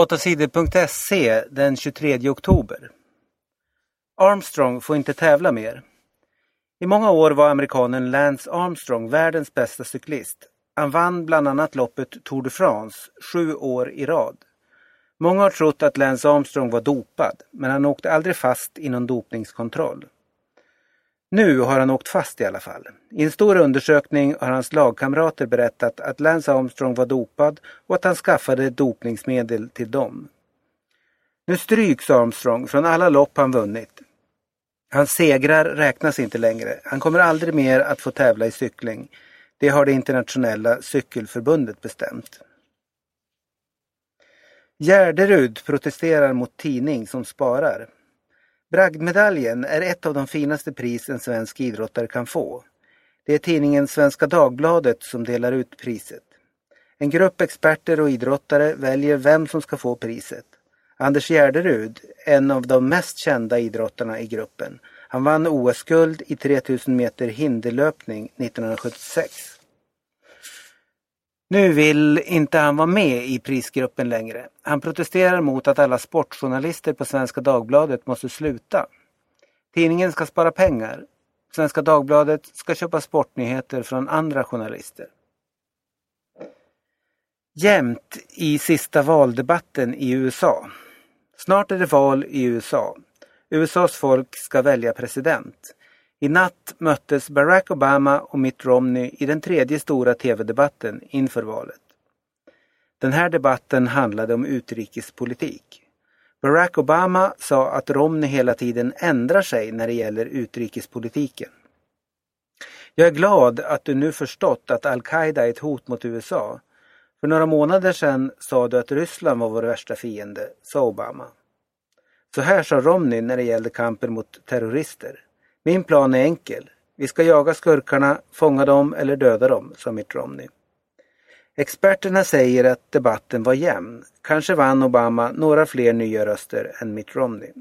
8sidor.se den 23 oktober. Armstrong får inte tävla mer. I många år var amerikanen Lance Armstrong världens bästa cyklist. Han vann bland annat loppet Tour de France sju år i rad. Många har trott att Lance Armstrong var dopad, men han åkte aldrig fast i någon dopningskontroll. Nu har han åkt fast i alla fall. I en stor undersökning har hans lagkamrater berättat att Lance Armstrong var dopad och att han skaffade dopningsmedel till dem. Nu stryks Armstrong från alla lopp han vunnit. Hans segrar räknas inte längre. Han kommer aldrig mer att få tävla i cykling. Det har det internationella cykelförbundet bestämt. Gärderud protesterar mot tidning som sparar. Bragdmedaljen är ett av de finaste pris en svensk idrottare kan få. Det är tidningen Svenska Dagbladet som delar ut priset. En grupp experter och idrottare väljer vem som ska få priset. Anders Gärderud, en av de mest kända idrottarna i gruppen. Han vann OS-guld i 3000 meter hinderlöpning 1976. Nu vill inte han vara med i prisgruppen längre. Han protesterar mot att alla sportjournalister på Svenska Dagbladet måste sluta. Tidningen ska spara pengar. Svenska Dagbladet ska köpa sportnyheter från andra journalister. Jämt i sista valdebatten i USA. Snart är det val i USA. USAs folk ska välja president. I natt möttes Barack Obama och Mitt Romney i den tredje stora tv-debatten inför valet. Den här debatten handlade om utrikespolitik. Barack Obama sa att Romney hela tiden ändrar sig när det gäller utrikespolitiken. Jag är glad att du nu förstått att Al-Qaida är ett hot mot USA. För några månader sedan sa du att Ryssland var vår värsta fiende, sa Obama. Så här sa Romney när det gällde kampen mot terrorister. Min plan är enkel. Vi ska jaga skurkarna, fånga dem eller döda dem, sa Mitt Romney. Experterna säger att debatten var jämn. Kanske vann Obama några fler nya röster än Mitt Romney.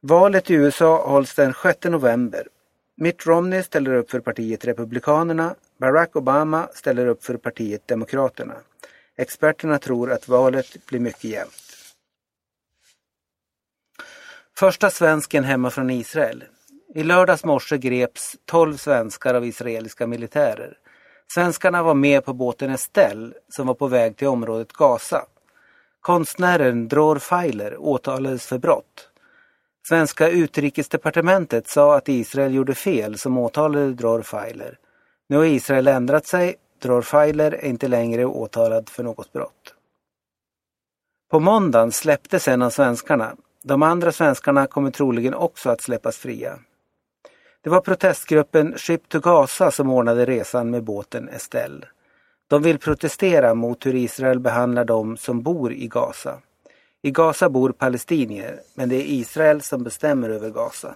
Valet i USA hålls den 6 november. Mitt Romney ställer upp för partiet Republikanerna. Barack Obama ställer upp för partiet Demokraterna. Experterna tror att valet blir mycket jämnt. Första svensken hemma från Israel. I lördags morse greps 12 svenskar av israeliska militärer. Svenskarna var med på båten Estelle som var på väg till området Gaza. Konstnären Dror Feiler åtalades för brott. Svenska utrikesdepartementet sa att Israel gjorde fel som åtalade Dror Feiler. Nu har Israel ändrat sig. Dror Feiler är inte längre åtalad för något brott. På måndagen släpptes en av svenskarna. De andra svenskarna kommer troligen också att släppas fria. Det var protestgruppen Ship to Gaza som ordnade resan med båten Estelle. De vill protestera mot hur Israel behandlar dem som bor i Gaza. I Gaza bor palestinier, men det är Israel som bestämmer över Gaza.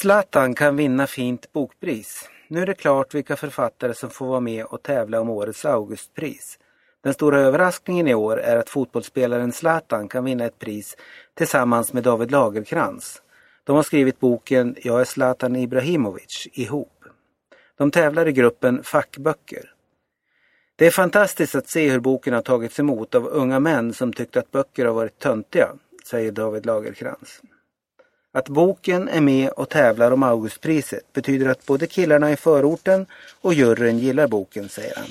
Zlatan kan vinna fint bokpris. Nu är det klart vilka författare som får vara med och tävla om årets Augustpris. Den stora överraskningen i år är att fotbollsspelaren Zlatan kan vinna ett pris tillsammans med David Lagerkrans. De har skrivit boken Jag är Zlatan Ibrahimovic ihop. De tävlar i gruppen Fackböcker. Det är fantastiskt att se hur boken har tagits emot av unga män som tyckt att böcker har varit töntiga, säger David Lagerkrans. Att boken är med och tävlar om Augustpriset betyder att både killarna i förorten och juryn gillar boken, säger han.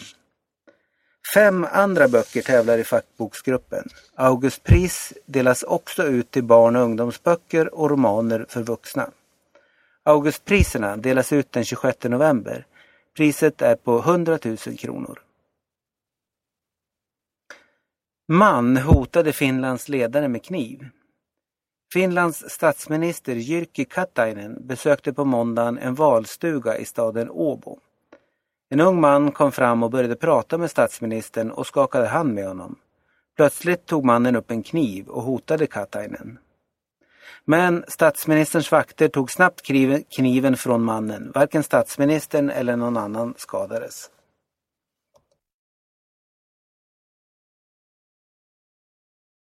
Fem andra böcker tävlar i fackboksgruppen. Augustpris delas också ut till barn och ungdomsböcker och romaner för vuxna. Augustpriserna delas ut den 26 november. Priset är på 100 000 kronor. Man hotade Finlands ledare med kniv. Finlands statsminister Jyrki Katainen besökte på måndagen en valstuga i staden Åbo. En ung man kom fram och började prata med statsministern och skakade hand med honom. Plötsligt tog mannen upp en kniv och hotade Katainen. Men statsministerns vakter tog snabbt kniven från mannen. Varken statsministern eller någon annan skadades.